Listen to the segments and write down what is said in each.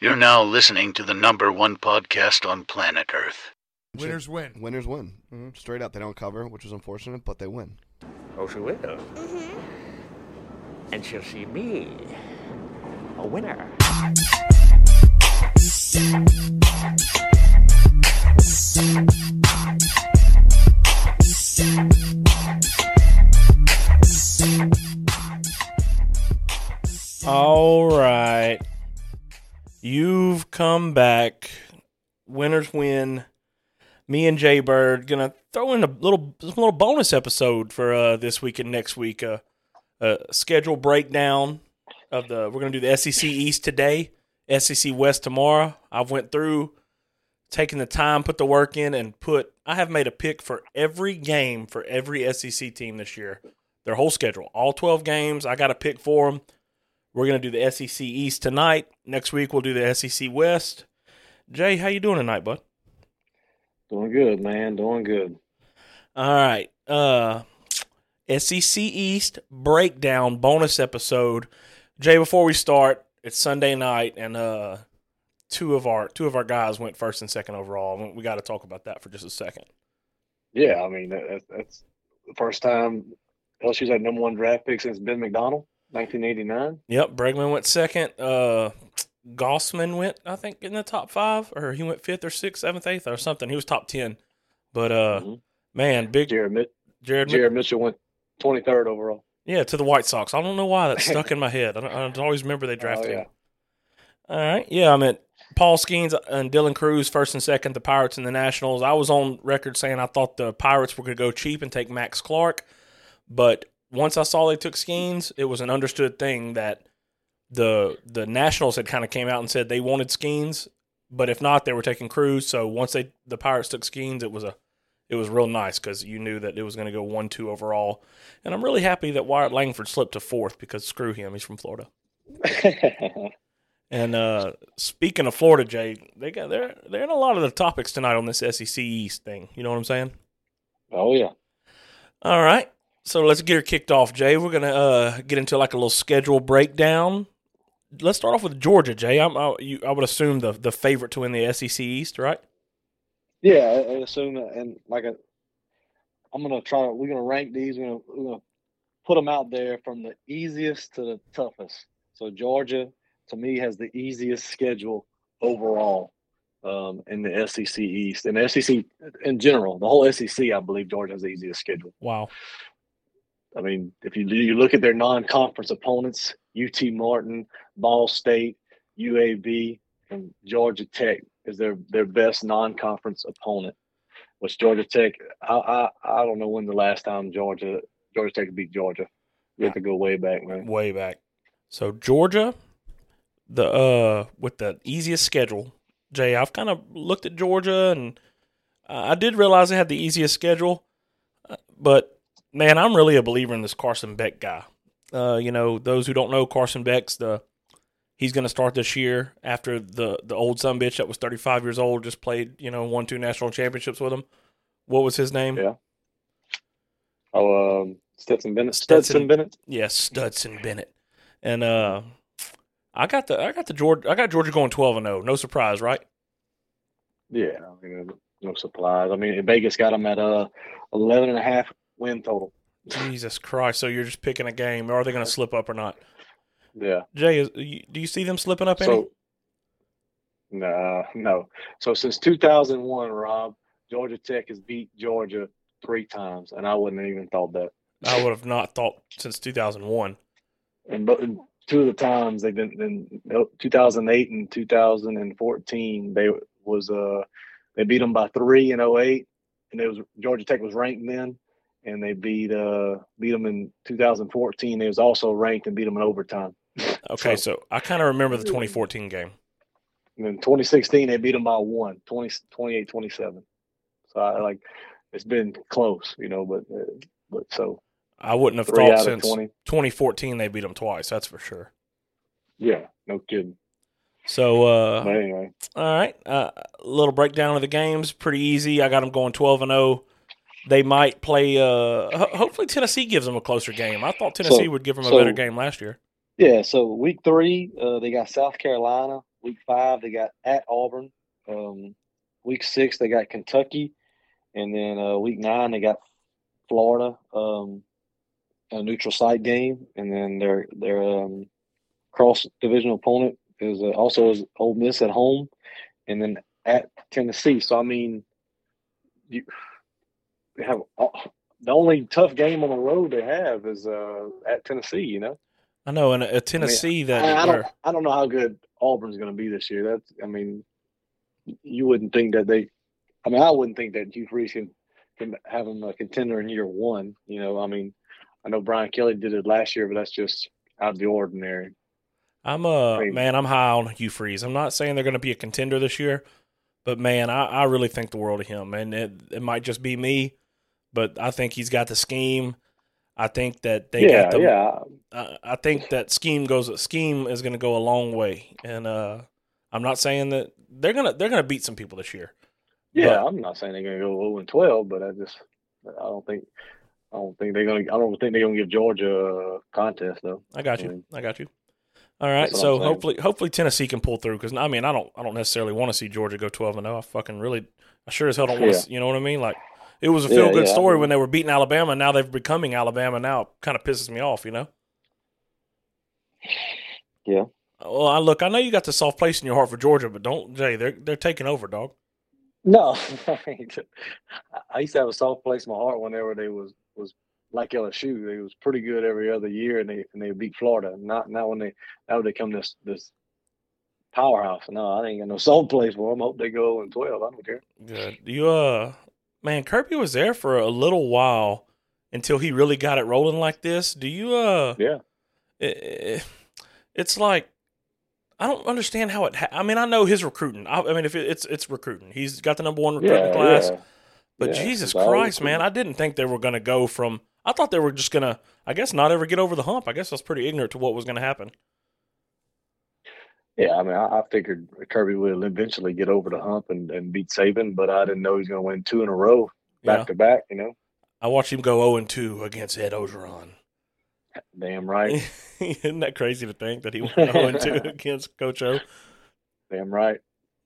You're now listening to the number one podcast on planet Earth. Winners win. Winners win. Mhm. Straight up, they don't cover, which is unfortunate, but they win. Oh, she will. And she'll see me, a winner. All right. You've come back. Winners win. Me and Jay Bird gonna throw in a little little bonus episode for uh, this week and next week. Uh, a schedule breakdown of the. We're gonna do the SEC East today, SEC West tomorrow. I've went through, taking the time, put the work in, and put. I have made a pick for every game for every SEC team this year. Their whole schedule, all twelve games. I got a pick for them. We're gonna do the SEC East tonight. Next week we'll do the SEC West. Jay, how you doing tonight, bud? Doing good, man. Doing good. All right. Uh SEC East breakdown bonus episode. Jay, before we start, it's Sunday night and uh two of our two of our guys went first and second overall. We got to talk about that for just a second. Yeah, I mean that, that's, that's the first time LSU's had number one draft pick since Ben McDonald, 1989. Yep, Bregman went second. Uh Gausman went, I think, in the top five, or he went fifth or sixth, seventh, eighth, or something. He was top ten. But uh Mhm. man, big Jared, Jared, Jared Mitchell went 23rd overall. Yeah, to the White Sox. I don't know why that stuck in my head. I, don't, I always remember they drafted Oh, yeah. him. All right. Yeah, I mean, Paul Skenes and Dylan Crews first and second, the Pirates and the Nationals. I was on record saying I thought the Pirates were going to go cheap and take Max Clark. But once I saw they took Skenes, it was an understood thing that the the Nationals had kind of came out and said they wanted Skenes, but if not, they were taking Crews. So once they the Pirates took Skenes, it was a it was real nice because you knew that it was going to go one two overall. And I'm really happy that Wyatt Langford slipped to fourth because screw him, he's from Florida. And uh, speaking of Florida, Jay, they got they're they're in a lot of the topics tonight on this SEC East thing. You know what I'm saying? oh yeah. All right, so let's get her kicked off, Jay. We're gonna uh, get into like a little schedule breakdown. Let's start off with Georgia, Jay. I'm, I, you, I would assume the the favorite to win the SEC East, right? Yeah, I, assume and like a, I'm gonna try. We're gonna rank these. We're gonna, we're gonna put them out there from the easiest to the toughest. So Georgia, to me, has the easiest schedule overall um, in the SEC East and the SEC in general. The whole SEC, I believe, Georgia has the easiest schedule. Wow. I mean, if you you look at their non-conference opponents, UT Martin, Ball State, UAB, and Georgia Tech is their their best non-conference opponent. Which Georgia Tech, I I, I don't know when the last time Georgia Georgia Tech beat Georgia. We have to go way back, man. way back. So Georgia, the uh with the easiest schedule. Jay, I've kind of looked at Georgia and I did realize they had the easiest schedule, uh, but man, I'm really a believer in this Carson Beck guy. Uh, you know, those who don't know Carson Beck's the he's going to start this year after the the old son bitch that was 35 years old just played, you know, won two national championships with him. What was his name? Yeah. Oh, um, Stetson Bennett. Stetson- Stetson Bennett. Yes, Studson Bennett. And uh I got the I got the Georgia I got Georgia going twelve and zero. No surprise, right? Yeah, I mean, no surprise. I mean, Vegas got them at uh 11 and a half win total. Jesus Christ! So you're just picking a game. Are they going to slip up or not? Yeah. Jay, is, do you see them slipping up any? So, no, no. So since 2001, Rob, Georgia Tech has beat Georgia three times, and I wouldn't have even thought that. I would have not thought since 2001. And but and two of the times they've been in 2008 and 2014, they was uh they beat them by three in 08, and it was Georgia Tech was ranked then, and they beat uh beat them in 2014. They was also ranked and beat them in overtime. Okay, So- so I kind of remember the 2014 game. And in 2016, they beat them by one, 20, 28, 27. So I like, it's been close, you know, but, uh, but so I wouldn't have thought since 20. 2014 they beat them twice. That's for sure. Yeah, no kidding. So, uh, anyway, All right. Uh, a little breakdown of the games. Pretty easy. I got them going 12 and 0. They might play. Uh, hopefully, Tennessee gives them a closer game. I thought Tennessee So- would give them a so- better game last year. yeah. So week three, uh, they got South Carolina, week five they got at Auburn. Um, week six they got Kentucky, and then uh, week nine they got Florida, um, a neutral site game, and then their their um, cross divisional opponent is uh, also is Ole Miss at home, and then at Tennessee. So I mean, you have all, the only tough game on the road they have is uh, at Tennessee. You know, I know, and a Tennessee that I, I don't I don't know how good Auburn's going to be this year. That's I mean, you wouldn't think that they. I mean, I wouldn't think that Hugh Freeze can, can have them a contender in year one. You know, I mean, I know Brian Kelly did it last year, but that's just out of the ordinary. I'm uh Crazy. man, I'm high on Hugh Freeze. I'm not saying they're going to be a contender this year, but man, I, I really think the world of him, and it it might just be me, but I think he's got the scheme. I think that they yeah, got the. yeah, I I think that scheme goes. Scheme is going to go a long way, and uh, I'm not saying that they're gonna they're gonna beat some people this year. yeah. But- I'm not saying they're going to go 0 and 12, but I just I don't think I don't think they're going to I don't think they're going to give Georgia a contest though. I got you. Mm. I got you. All right, so hopefully, hopefully Tennessee can pull through because I mean I don't I don't necessarily want to see Georgia go twelve and zero. I fucking really I sure as hell don't want Yeah. to. You know what I mean? Like it was a Yeah, feel good yeah, I story mean- when they were beating Alabama. Now they're becoming Alabama. Now it kind of pisses me off. You know? Yeah. Well, I look. I know you got the soft place in your heart for Georgia, but don't Jay. They're they're taking over, dog. No, I used to have a soft place in my heart whenever they was was like LSU. They was pretty good every other year, and they and they beat Florida. Not now when they now they come this this powerhouse. No, I ain't got no soft place for them. Hope they go in twelve. I don't care. Good. You uh, man, Kirby was there for a little while until he really got it rolling like this. Do you uh? Yeah, it, it's like I don't understand how it. Ha- I mean, I know his recruiting. I, I mean, if it, it's it's recruiting, he's got the number one recruiting yeah, class. yeah. But Yeah, Jesus Christ, man. I didn't think they were going to go from. I thought they were just going to. I guess not ever get over the hump. I guess I was pretty ignorant to what was going to happen. Yeah, I mean, I, I figured Kirby would eventually get over the hump and, and beat Saban, but I didn't know he was going to win two in a row back Yeah, to back. You know, I watched him go zero and two against Ed Orgeron. damn right, Isn't that crazy to think that he went zero and two against Coach O? damn right.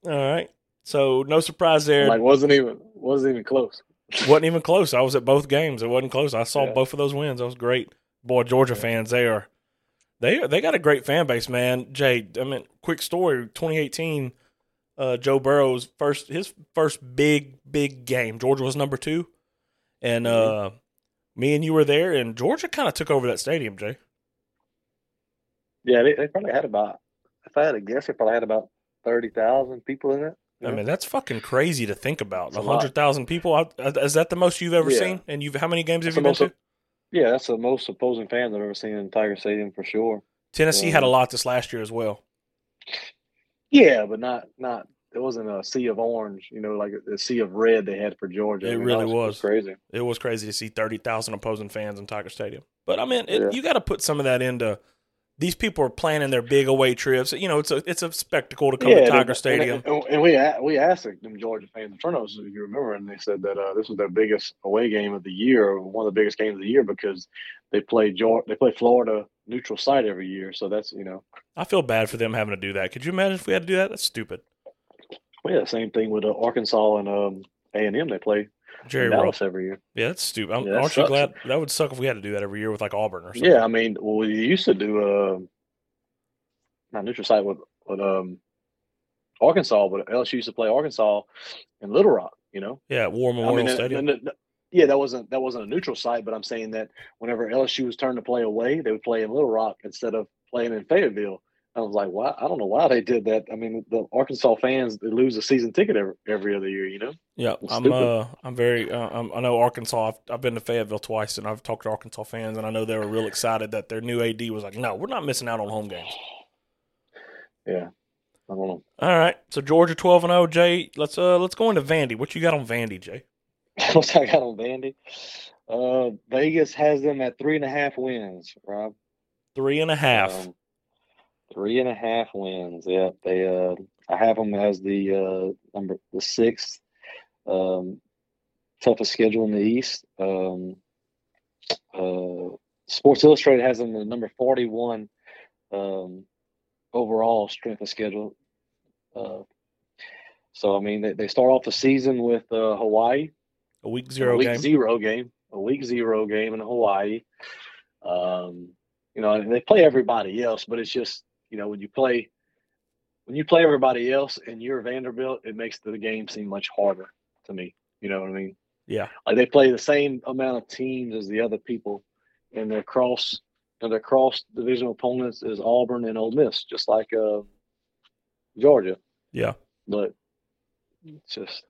All right, so no surprise there. Like wasn't even wasn't even close. wasn't even close. I was at both games. It wasn't close. I saw Yeah. both of those wins. That was great. Boy, Georgia Yeah. fans, they are they they got a great fan base, man. Jay, I mean, quick story. 2018, uh, Joe Burrow's first his first big big game. Georgia was number two, and uh, me and you were there, and Georgia kind of took over that stadium. Jay, Yeah, they, they probably had about. If I had to guess, they probably had about thirty thousand people in it. I mean, that's fucking crazy to think about. A A hundred thousand people. I, is that the most you've ever Yeah. seen? And you've how many games have That's you been most- to? Yeah, that's the most opposing fans I've ever seen in Tiger Stadium for sure. Tennessee had a um, lot this last year as well. Yeah, but not not. It wasn't a sea of orange, you know, like a, sea of red they had for Georgia. It I mean, really that was. crazy. it was crazy to see 30,000 opposing fans in Tiger Stadium. But I mean, it, Yeah. you got to put some of that into these people are planning their big away trips. You know, it's a it's a spectacle to come to Tiger and- Stadium. and, and we we asked them Georgia fans front of if you remember, and they said that uh, this was their biggest away game of the year, or one of the biggest games of the year, because they play Georgia, they play Florida neutral site every year. So that's you know, I feel bad for them having to do that. Could you imagine if we had to do that? That's stupid. yeah, same thing with uh, Arkansas and um, A and M. They play Jerry Ross. Every year. Yeah, that's stupid. I'm- Yeah, that aren't you glad? That would suck if we had to do that every year with like Auburn or something. Yeah, I mean, well, we used to do uh, not neutral site with with um, Arkansas, but LSU used to play Arkansas in Little Rock. You know, Yeah, War I mean, Stadium. n- n- yeah, that wasn't that wasn't a neutral site, but I'm saying that whenever LSU was turned to play away, they would play in Little Rock instead of playing in Fayetteville. I was like, why? I don't know why they did that. I mean, the Arkansas fans they lose a season ticket every, every other year. You know, Yeah, It's I'm. stupid. Uh, I'm very. Uh, I'm, I know Arkansas. I've, I've been to Fayetteville twice, and I've talked to Arkansas fans, and I know they were real excited that their new AD was like, "No, we're not missing out on home games." yeah. I don't know. All right, so Georgia twelve and zero. Jay, let's uh let's go into Vandy. What you got on Vandy, Jay? What's I got on Vandy? Uh, Vegas has them at three and a half wins. Rob, Three and a half. Um, three and a half wins. Yeah, they. Uh, I have them as the uh, number the sixth um, toughest schedule in the East. Um, uh, Sports Illustrated has them the number forty-one um, overall strength of schedule. Uh, so I mean, they, they start off the season with uh, Hawaii, A week a zero week game. zero game, a week zero game in Hawaii. Um, you know, they play everybody else, but it's just you know when you play when you play everybody else and you're Vanderbilt, it makes the game seem much harder to me. You know what I mean? Yeah. Like they play the same amount of teams as the other people, and their cross and their cross divisional opponents is Auburn and Ole Miss, just like uh, Georgia. Yeah. But it's just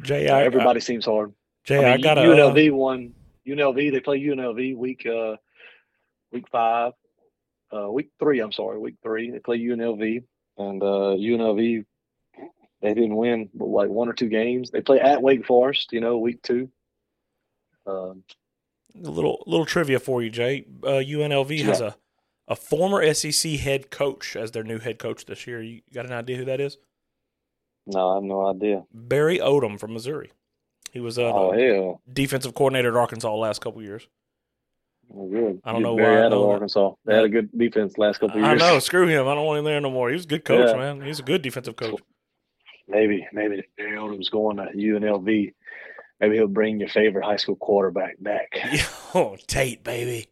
Jay, I, everybody seems hard. Jay, I I, mean, got a UNLV won. UNLV they play UNLV week uh week five, uh week three. I'm sorry, week three. They play UNLV and uh UNLV they didn't win but like one or two games. They play at Wake Forest, you know, week two. Um, A little little trivia for you, Jay. Uh, UNLV has a a former SEC head coach as their new head coach this year. You got an idea who that is? no, I have no idea. Barry Odom from Missouri. He was uh, oh defensive coordinator at Arkansas last couple years. Well, good. I don't know why I out of know. Arkansas. They had a good defense last couple of I years. know. Screw him. I don't want him there no more. He was a good coach, Yeah. man. He's a good defensive coach. Maybe, maybe if Barry Odom's going to UNLV. Maybe he'll bring your favorite high school quarterback back. oh, Tate, baby.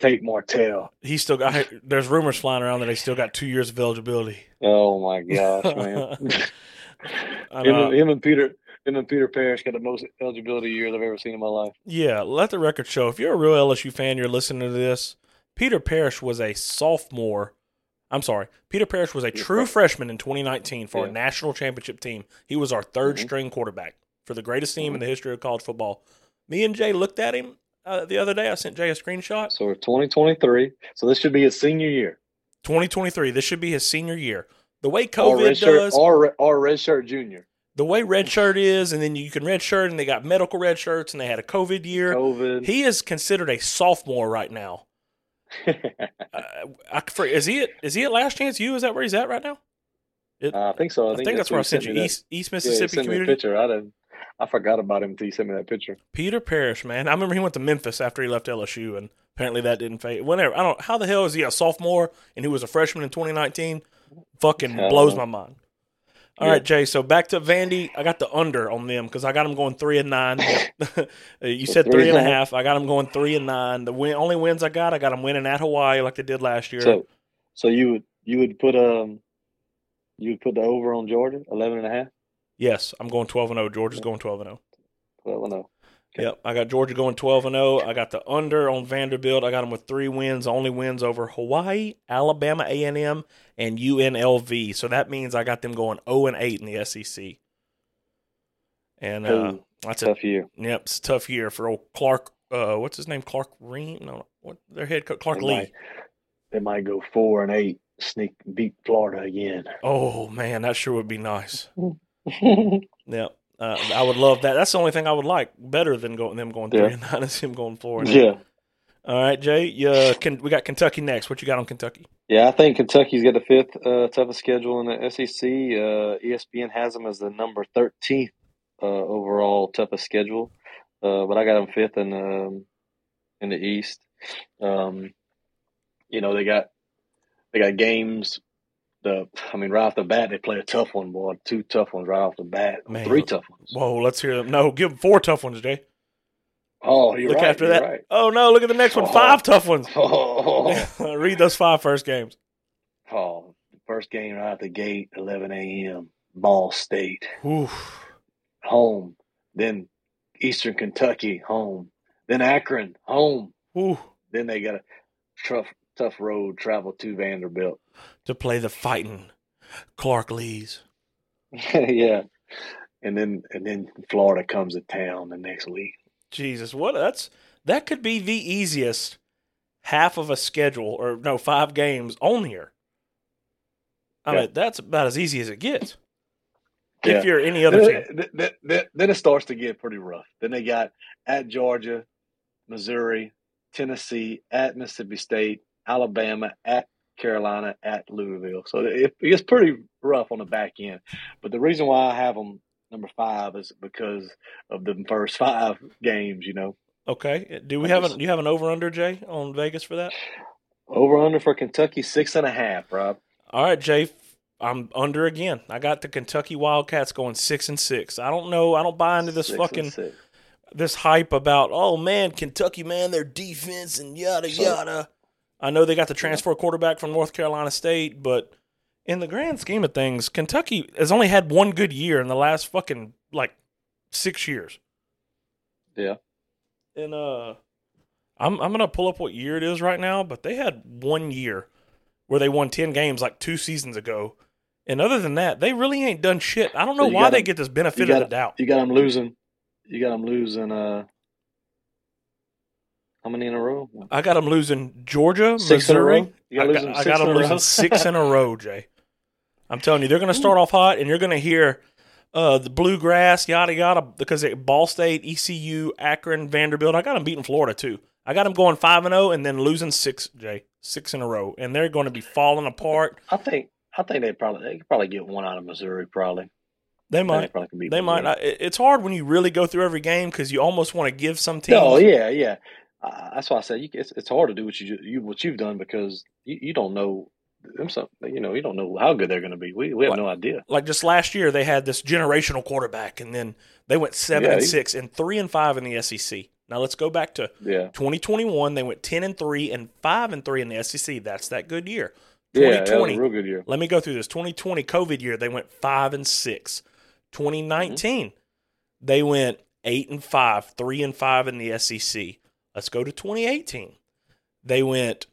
Tate Martell. He's still got. There's rumors flying around that he still got two years of eligibility. Oh my gosh, man. I him, know. and, him and Peter him and Peter Parrish got the most eligibility years I've ever seen in my life. Yeah, let the record show. If you're a real LSU fan, you're listening to this. Peter Parrish was a sophomore. I'm sorry. Peter Parrish was a He's true freshman in 2019 for a national championship team. He was our 3rd Mhm. string quarterback for the greatest team Mm-hmm. in the history of college football. Me and Jay looked at him uh, the other day. I sent Jay a screenshot. So we're 2023. So this should be his senior year. 2023. This should be his senior year. The way COVID does, or, or red shirt junior. The way red shirt is, and then you can red shirt, and they got medical red shirts, and they had a COVID year. COVID. He is considered a sophomore right now. Uh, I, for, is he at, is he at Last Chance U Is that where he's at right now? I think so. I I think, think, that's where I sent you. that- East East yeah, Mississippi a Community. picture. I didn't. I forgot about him until you sent me that picture. Peter Parrish, man. I remember he went to Memphis after he left LSU, and apparently that didn't fade. Whenever I don't, how the hell is he a sophomore and he was a freshman in 2019? Fucking blows my mind. All Yeah. right, Jay. So back to Vandy. I got the under on them because I got them going three and nine. You said three and a and half. I got them going three and nine. The win, only wins I got, I got them winning at Hawaii like they did last year. So, so you would you would put um, you would put the over on Georgia 11 and a half. yes, I'm going 12 and 0. Georgia's going 12 and 0. Well, I know. Okay. Yep, I got Georgia going 12 and 0. I got the under on Vanderbilt. I got them with three wins, only wins over Hawaii, Alabama A&M, and UNLV. So that means I got them going 0 and 8 in the SEC. And uh, Ooh, that's a Tough year. yep, it's a tough year for old Clark. Uh, what's his name? Clark Ream? No, what their head coach Clark They Lea. might, they might go four and eight, sneak beat Florida again. Oh man, that sure would be nice. Yep. Uh, I would love that. That's the only thing I would like better than going them going three and nine is him going four and eight. All right, Jay. Yeah, can, we got Kentucky next. What you got on Kentucky? yeah. I think Kentucky's got the fifth uh, toughest schedule in the SEC. Uh, ESPN has them as the number thirteenth uh, overall toughest schedule, uh, but I got them fifth in um, in the East. Um, you know they got they got games. The I mean, right off the bat, they play a tough one, boy. Two tough ones right off the bat. Man. Three tough ones. Whoa, let's hear them. No, give them four tough ones, Jay. Oh, you're look right. after you're that. right. Oh no, look at the next one. Oh. Five tough ones. Oh, Read those five first games. oh, first game right out the gate, 11 a.m. Ball State Ooh. home. Then Eastern Kentucky home. Then Akron home. Ooh. Then they got a tough, tough road travel to Vanderbilt. To play the fighting Clark Leas. yeah, and then and then Florida comes to town the next week. Jesus, what that's that could be the easiest half of a schedule or no, five games on here. I Yeah. mean, that's about as easy as it gets. Yeah. If you're any other team. Then, then, then, then it starts to get pretty rough. Then they got at Georgia, Missouri, Tennessee, at Mississippi State, Alabama, at Carolina, at Louisville. So it, it's pretty rough on the back end. But the reason why I have them number five is because of the first five games. You know, Okay. Do we have an do you have an over under, Jay, on Vegas for that? over under for Kentucky six and a half. Rob, All right, Jay. I'm under again. I got the Kentucky Wildcats going six and six. I don't know. I don't buy into this Six fucking this hype about oh man, Kentucky man, their defense and yada So- yada. I know they got the transfer quarterback from North Carolina State, but in the grand scheme of things, Kentucky has only had one good year in the last fucking like six years. Yeah. And uh I'm I'm gonna pull up what year it is right now, but they had one year where they won ten games like two seasons ago. And other than that, they really ain't done shit. I don't know why got they them- get this benefit you of the doubt. You got them losing. You got them losing. Uh, how many in a row? I got them losing Georgia, Six in a Missouri. row? You got I got, I got them in a row? losing six in a row, Jay. I'm telling you, they're going to start off hot, and you're going to hear uh, the bluegrass, yada yada, because they, Ball State, ECU, Akron, Vanderbilt. I got them beating Florida too. I got them going five and zero, and then losing six, Jay, six in a row, and they're going to be falling apart. I think. I think they probably they could probably get one out of Missouri. Probably. They might, probably they might. I, it's hard when you really go through every game because you almost want to give some teams. Oh yeah, yeah. Uh, that's why I said you, it's it's hard to do what you you what you've done because you, you don't know them some you know you don't know how good they're going to be. We we have Like- no idea. like just last year they had this generational quarterback and then they went seven Yeah, and he- six and three and five in the SEC. Now let's go back to Yeah, 2021. They went ten and three and five and three in the SEC. That's that good year. yeah, that 2020. a real good year. Let me go through this. 2020 COVID year they went five and six. 2019 they went eight and five, three and five in the SEC. Let's go to 2018. They went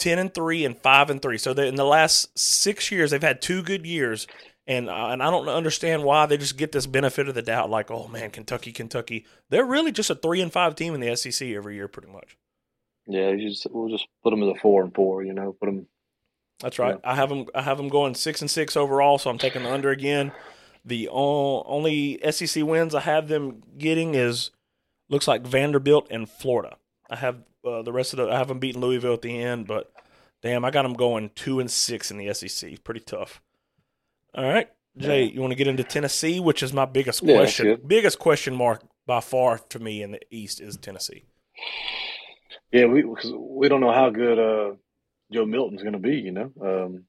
10 and 3 and 5 and 3. So they, in the last 6 years they've had two good years and uh, and I don't understand why they just get this benefit of the doubt like, "Oh man, Kentucky, Kentucky. They're really just a 3 and 5 team in the SEC every year pretty much." Yeah, you just we'll just put them as a four and four. You know, put them. That's right. I have them I have them going 6 and 6 overall, so I'm taking the under again. The only SEC wins I have them getting is looks like Vanderbilt and Florida. I have uh, the rest of the I have them beating Louisville at the end, but damn, I got them going two and six in the SEC. Pretty tough. All right, Jay, you want to get into Tennessee, which is my biggest Yeah, question. good. Biggest question mark by far to me in the East is Tennessee. Yeah, we because we don't know how good uh, Joe Milton's going to be. You know, um,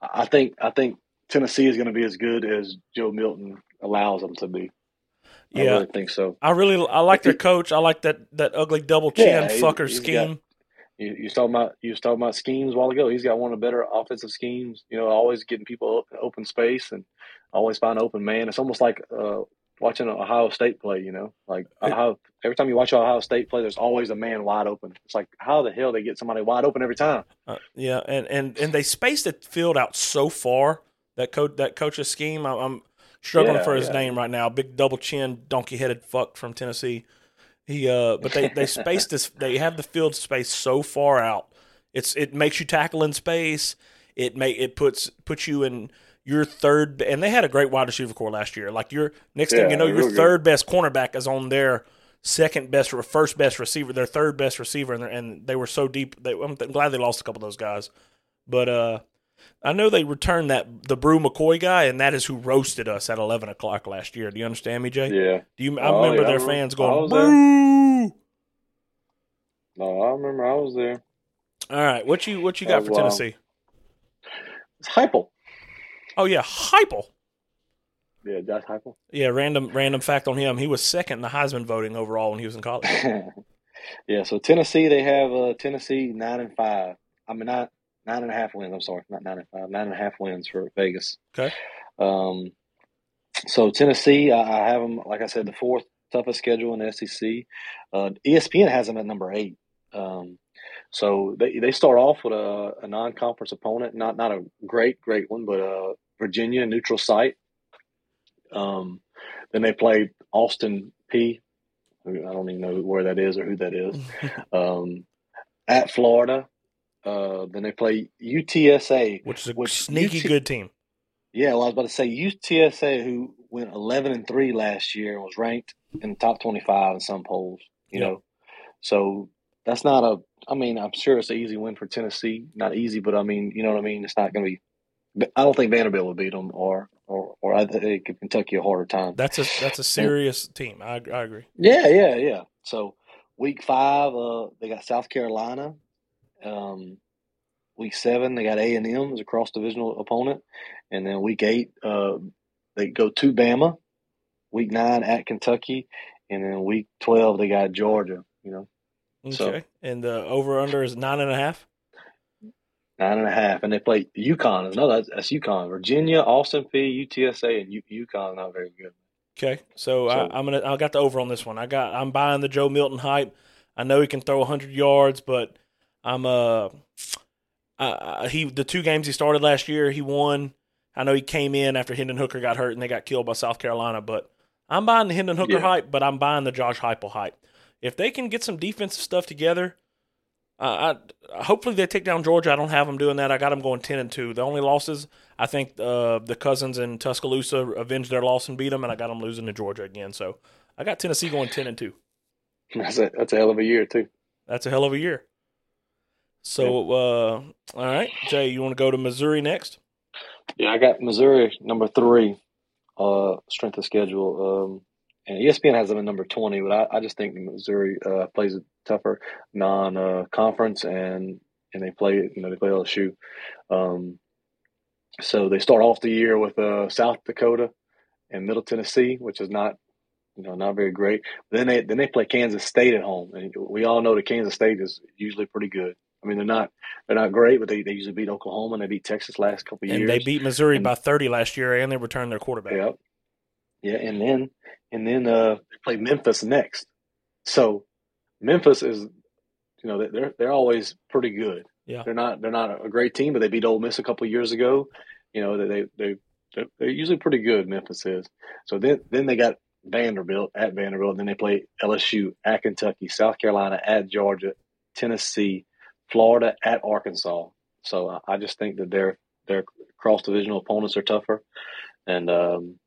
I I think I think Tennessee is going to be as good as Joe Milton allows them to be. I Yeah. really think so. I really I like their coach. I like that that ugly double chin Yeah, fucker he's scheme. You, you talking about you was talking about schemes a while ago. He's got one of the better offensive schemes. You know, always getting people up, open space and always find an open man. It's almost like uh, watching Ohio State play. You know, like Ohio, every time you watch Ohio State play, there's always a man wide open. It's like how the hell they get somebody wide open every time? Uh, yeah, and, and and they spaced the field out so far that coach that coach's scheme. I, I'm struggling Yeah, for his yeah. name right now. Big double chin, donkey headed fuck from Tennessee. He uh, but they they spaced this. They have the field space so far out. It's it makes you tackle in space. It may it puts puts you in your third, and they had a great wide receiver corps last year. Like your next thing you know, your good. third best cornerback is on their second best or first best receiver, their third best receiver, and, and they were so deep. They, I'm glad they lost a couple of those guys, but uh, I know they returned that the Bru McCoy guy, and that is who roasted us at 11 o'clock last year. Do you understand me, Jay? Yeah, Do you? I Oh, remember yeah, I their remember. fans I going. Bru. no, I remember I was there. All right, what you what you got Oh, for wow. Tennessee? It's Heupel. Oh yeah, Heupel. Yeah, Josh Heupel. Yeah, random random fact on him. He was second in the Heisman voting overall when he was in college. yeah, so Tennessee, they have uh, Tennessee nine and five. I mean, not nine and a half wins. I'm sorry, not nine and five. Nine and a half wins for Vegas. Okay. Um, so Tennessee, I, I have them. Like I said, the fourth toughest schedule in the SEC. Uh, ESPN has them at number eight. Um, so they they start off with a, a non-conference opponent, not not a great great one, but uh, Virginia neutral site. Um, then they play Austin Peay. I don't even know where that is or who that is. Um, at Florida. Uh, then they play UTSA. Which is a Which sneaky UT good team. Yeah, well, I was about to say UTSA, who went eleven and three last year, and was ranked in the top twenty-five in some polls. You Yeah. know, so that's not a. I mean, I'm sure it's an easy win for Tennessee. Not easy, but I mean, you know what I mean. It's not going to be. I don't think Vanderbilt will beat them, or or or I think Kentucky a harder time. That's a that's a serious team. I I agree. Yeah, yeah, yeah. So week five, uh, they got South Carolina. Um, week seven they got A and M as a cross divisional opponent, and then week eight uh, they go to Bama. Week nine at Kentucky, and then week twelve they got Georgia. You know, Okay. So- and the over under is nine and a half. nine and a half, and they play UConn. No, that's, that's UConn. Virginia, Austin Peay, UTSA, and U- UConn not very good. Okay, so, So- I, I'm gonna I got the over on this one. I got I'm buying the Joe Milton hype. I know he can throw 100 yards, but I'm uh, uh he the two games he started last year he won. I know he came in after Hendon Hooker got hurt and they got killed by South Carolina, but I'm buying the Hendon Hooker Yeah. hype, but I'm buying the Josh Heupel hype. If they can get some defensive stuff together, uh, I hopefully they take down Georgia. I don't have them doing that. I got them going 10 and two. The only losses I think uh, the Cousins in Tuscaloosa avenged their loss and beat them, and I got them losing to Georgia again. So I got Tennessee going 10 and two. That's a that's a hell of a year too. That's a hell of a year. So, uh, all right, Jay, you want to go to Missouri next? Yeah, I got Missouri number three, uh, strength of schedule. Um, and ESPN has them at number twenty, but I, I just think Missouri uh, plays a tougher non uh, conference and and they play you know they play LSU. Um, so they start off the year with uh, South Dakota and Middle Tennessee, which is not you know not very great. then they then they play Kansas State at home, and we all know that Kansas State is usually pretty good. I mean, they're not they're not great, but they, they usually beat Oklahoma and they beat Texas last couple of And years. they beat Missouri And- by 30 last year, and they returned their quarterback. Yeah. Yeah, and then and then uh they play Memphis next. So Memphis is you know, they're they're always pretty good. Yeah. They're not they're not a great team, but they beat Ole Miss a couple of years ago. You know, they they they they're, they're usually pretty good, Memphis is. So then then they got Vanderbilt at Vanderbilt, and then they play LSU at Kentucky, South Carolina at Georgia, Tennessee, Florida at Arkansas. So uh, I just think that their their cross divisional opponents are tougher, and um,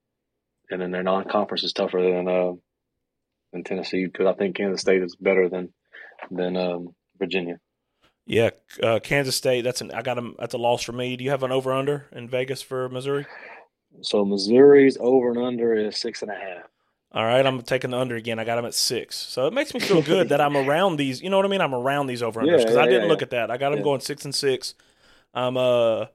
and then their non conference is tougher than uh, than Tennessee because I think Kansas State is better than than um, Virginia. Yeah, uh, Kansas State. That's an I got them. That's a loss for me. Do you have an over under in Vegas for Missouri? So Missouri's over and under is six and a half. All right, I'm taking the under again. I got them at six, so it makes me feel good that I'm around these. You know what I mean? I'm around these over unders Yeah, because I didn't yeah, look yeah. at that. I got them Yeah. going six and six. I'm uh,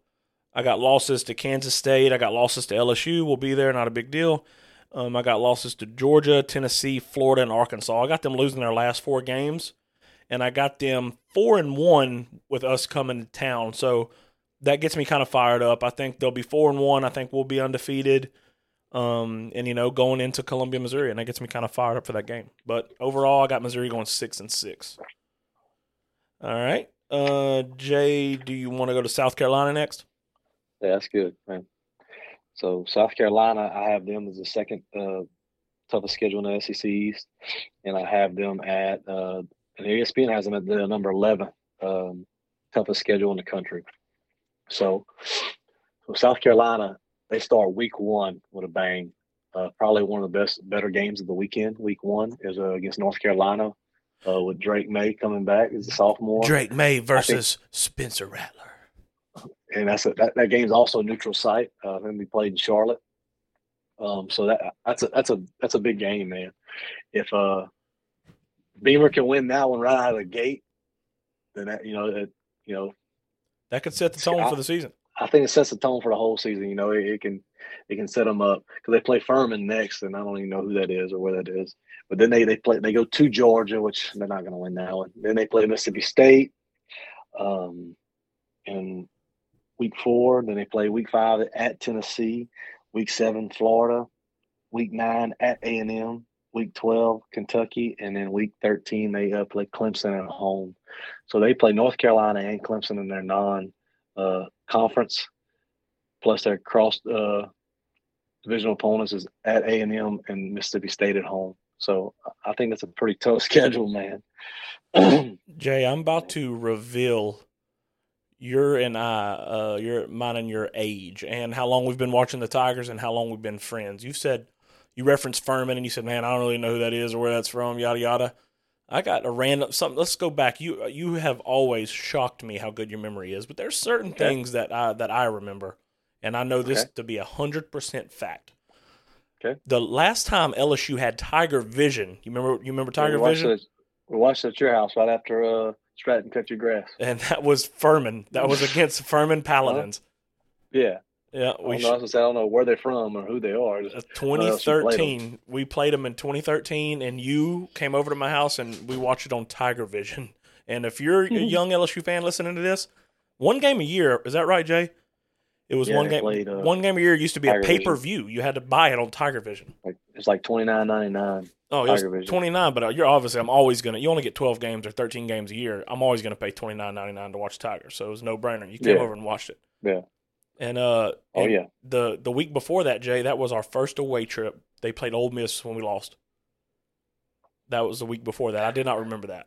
I got losses to Kansas State. I got losses to LSU. We'll be there, not a big deal. Um, I got losses to Georgia, Tennessee, Florida, and Arkansas. I got them losing their last four games, and I got them four and one with us coming to town. So that gets me kind of fired up. I think they'll be four and one. I think we'll be undefeated. Um, and you know, going into Columbia, Missouri, and that gets me kind of fired up for that game. But overall, I got Missouri going six and six. All right, uh, Jay, do you want to go to South Carolina next? Yeah, that's good, man. So South Carolina, I have them as the second uh, toughest schedule in the SEC East, and I have them at uh, and ESPN has them at the number eleven um, toughest schedule in the country. So, so South Carolina, they start week one with a bang. Uh, probably one of the best, better games of the weekend. Week one is uh, against North Carolina uh, with Drake Maye coming back as a sophomore. Drake Maye versus Spencer Rattler. and that's a, that that game's also a neutral site. Uh, going to be played in Charlotte. Um, so that that's a that's a that's a big game, man. If uh, Beamer can win that one right out of the gate, then that you know that you know That could set the tone for the season. I think it sets the tone for the whole season. You know, it, it can it can set them up because they play Furman next, and I don't even know who that is or where that is. But then they they play they go to Georgia, which they're not going to win that one. Then they play Mississippi State, um, in week four. Then they play week five at Tennessee, week seven Florida, week nine at A and M, week twelve Kentucky, and then week thirteen they uh, play Clemson at home. So they play North Carolina and Clemson in their non uh, conference, plus their cross uh, divisional opponents is at A and M and Mississippi State at home. So I think that's a pretty tough schedule, man. Jay, I'm about to reveal your and I, uh, your mine and your age, and how long we've been watching the Tigers, and how long we've been friends. You said you referenced Furman, and you said, "Man, I don't really know who that is or where that's from." Yada yada. I got a random something. Let's go back. You you have always shocked me how good your memory is, but there's certain Okay. things that I that I remember, and I know this Okay. to be a hundred percent fact. Okay. The last time LSU had Tiger Vision, you remember? You remember Tiger we Vision? The, We watched it at your house right after uh, Stratton cut your grass. and that was Furman. That was against Furman Paladins. Yeah. Yeah, I we don't, know, I, say, I don't know where they're from or who they are. Just- Uh, What else you played 2013. We played them in 2013, and you came over to my house and we watched it on Tiger Vision. And if you're a young LSU fan listening to this, one game a year is that right, Jay? It was Yeah, one game. played, uh, one game a year used to be a pay per view. You had to buy it on Tiger Vision. like, it's like twenty nine ninety nine. Oh, it was 29, but uh, you're obviously I'm always gonna. You only get 12 games or 13 games a year. I'm always gonna pay 29.99 to watch Tiger. So it was no brainer. You came Yeah. over and watched it. Yeah. And uh, Oh and yeah. the the week before that, Jay, that was our first away trip. They played Ole Miss when we lost. That was the week before that. I did not remember that.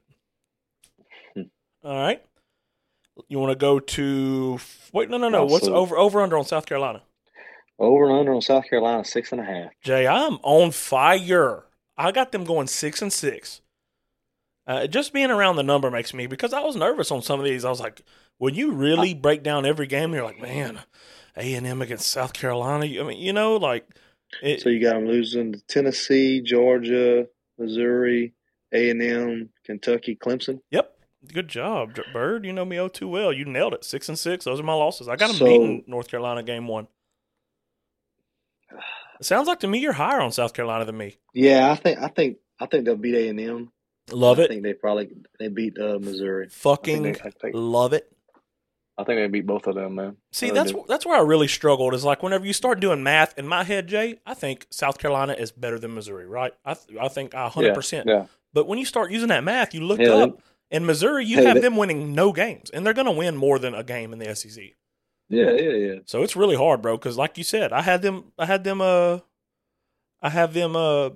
Hmm. All right. You want to go to wait? No, no, no. What's over over under on South Carolina? Over and under on South Carolina six and a half. Jay, I'm on fire. I got them going six and six. Uh, just being around the number makes me because I was nervous on some of these. I was like, when you really break down every game, you're like, man, A and M against South Carolina. I mean, you know, like, it, So you got them losing to Tennessee, Georgia, Missouri, A and M, Kentucky, Clemson. yep, good job, Bird. You know me oh too well. You nailed it. Six and six. Those are my losses. I got them So- beating North Carolina game one. It sounds like to me you're higher on South Carolina than me. Yeah, I think I think I think they'll beat A and M. Love I it. I think they probably they beat uh, Missouri. I Fucking think, they, I, think, love it. I think they beat both of them, man. See, that's do. that's where I really struggled. Is like whenever you start doing math in my head, Jay. I think South Carolina is better than Missouri, right? I th- I think a hundred yeah, percent. Yeah, But when you start using that math, you look Yeah, they- up in Missouri, you Hey, have they- them winning no games, and they're going to win more than a game in the SEC. yeah, yeah, yeah. So it's really hard, bro. Because like you said, I had them, I had them, uh, I have them, uh,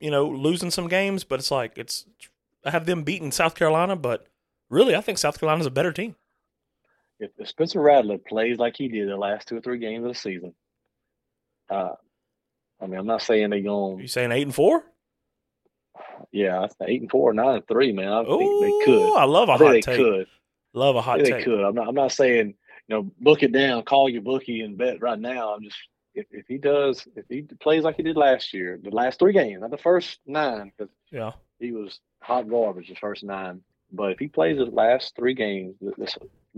you know, losing some games, but it's like it's, I have them beating South Carolina, but really, I think South Carolina's a better team. If, if Spencer Rattler plays like he did the last two or three games of the season, uh, I mean, I'm not saying they're going. you saying eight and four? Yeah, eight and four, nine and three, man. I think Oh, they could. I love a I hot they take. could. Love a hot take. they could. I'm not. I'm not saying you know book it down, call your bookie and bet right now. I'm just if, if he does if he plays like he did last year, the last three games, not the first nine, because Yeah. he was hot garbage the first nine. But if he plays the last three games this,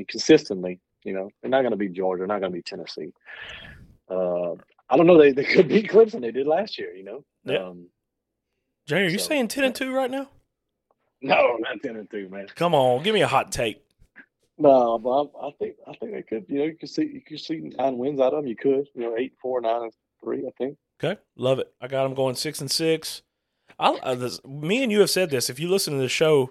consistently, you know, they're not going to be Georgia, they're not going to be Tennessee. Uh, I don't know. They, they could beat Clemson. They did last year, you know. Yeah. Um, Jay, are you saying ten and two right now? no, not ten and two, man. Come on, give me a hot take. No, but I, I think I think they could. You know, you could see you could see nine wins out of them. You could. You know, eight, four, nine, and three. I think. Okay, love it. I got them going six and six. I, uh, this, me and you have said this. If you listen to the show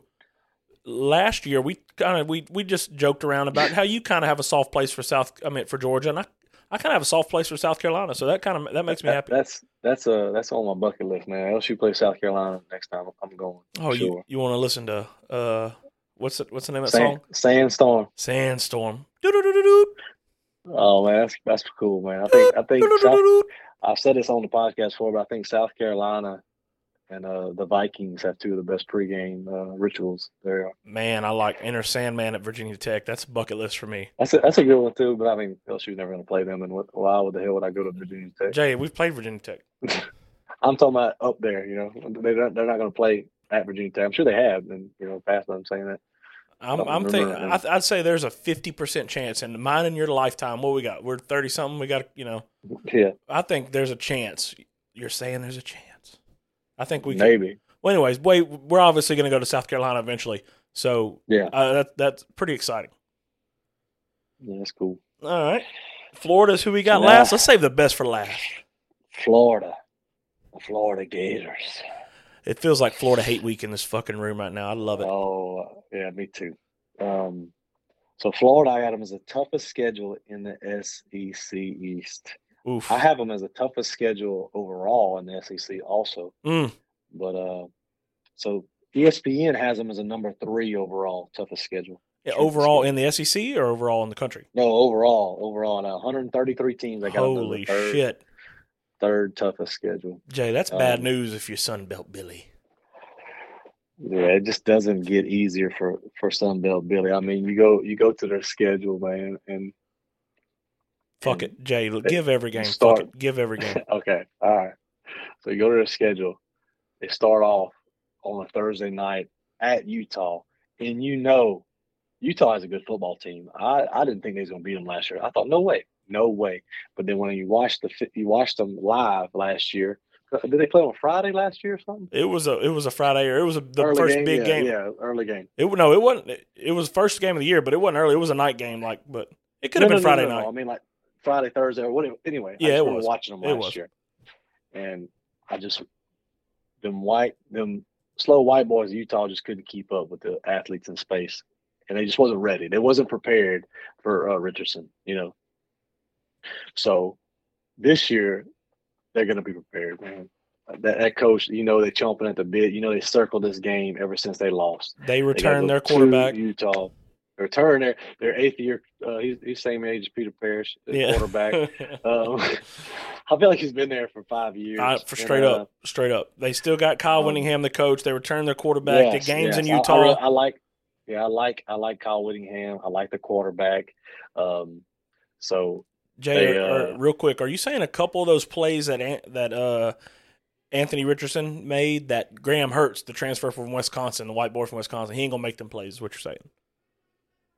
last year, we kind of we we just joked around about how you kind of have a soft place for South. I mean, for Georgia, and I I kind of have a soft place for South Carolina. So that kind of that makes me happy. That's that's uh that's on my bucket list, man. LSU play South Carolina next time. I'm going. Oh, you sure. you want to listen to uh what's it, what's the name of that Sand, song? Sandstorm. Sandstorm. Oh man, that's that's cool, man. I think I think South, I've said this on the podcast before, but I think South Carolina and uh, the Vikings have two of the best pregame uh, rituals there. Man, I like Enter Sandman at Virginia Tech. That's a bucket list for me. That's a, that's a good one too. But I mean, LSU's never going to play them, and what, why would the hell would I go to Virginia Tech? Jay, we've played Virginia Tech. I'm talking about up there. You know, they're not, they're not going to play at Virginia Tech. I'm sure they have, and you know, past them saying that. I'm, I'm thinking. I'd, I'd say there's a fifty percent chance, and mine in your lifetime. What we got? We're thirty something. We got you know. Yeah, I think there's a chance. You're saying there's a chance. I think we. Can, maybe. well, anyways, wait. We're obviously going to go to South Carolina eventually, so Yeah, uh, that that's pretty exciting. yeah, that's cool. All right, Florida's who we got Nah. last. Let's save the best for last. Florida, the Florida Gators. It feels like Florida hate week in this fucking room right now. I love it. Oh, yeah, me too. Um, so Florida, I got them as the toughest schedule in the SEC East. Oof. I have them as the toughest schedule overall in the SEC, also. Mm. But uh, so ESPN has them as a number three overall toughest schedule. Yeah, overall in the SEC or overall in the country? No, overall, overall, now 133 teams. I got Holy third, shit, third toughest schedule. Jay, that's bad Um, news if you're Sunbelt Billy. Yeah, it just doesn't get easier for for Sunbelt Billy. I mean, you go you go to their schedule, man, and Fuck it, Jay. Give every game. start- Fuck it. Give every game. okay, all right. So you go to the schedule. They start off on a Thursday night at Utah, and you know Utah has a good football team. I, I didn't think they was gonna beat them last year. I thought no way, no way. But then when you watch the you watched them live last year, uh, did they play on Friday last year or something? It was a it was a Friday or it was a, the Early first game? big yeah, game. Yeah, early game. It no, it wasn't. It, it was first game of the year, but it wasn't early. It was a night game, like, but it could have No, been no, Friday no. night. I mean, like Friday, Thursday, or whatever. Anyway, Yeah, I it was. watching them last year, and I just them white them slow white boys in Utah just couldn't keep up with the athletes in space, and they just wasn't ready. They wasn't prepared for uh, Richardson, you know. So this year they're going to be prepared, man. That, that coach, you know, they chomping at the bit. You know, they circled this game ever since they lost. They They returned go their quarterback. Utah. Return their their eighth year. Uh, he's he's same age as Peter Parrish, the Yeah, quarterback. Um, I feel like he's been there for five years. I, for And, straight uh, up, straight up. They still got Kyle um, Whittingham, the coach. They returned their quarterback. yes, the games in yes. I- I Utah. I, like. Yeah, I like I like Kyle Whittingham. I like the quarterback. Um, so Jay, they, uh, real quick, are you saying a couple of those plays that that uh, Anthony Richardson made that Graham Mertz, the transfer from Wisconsin, the white boy from Wisconsin, he ain't gonna make them plays? Is what you're saying?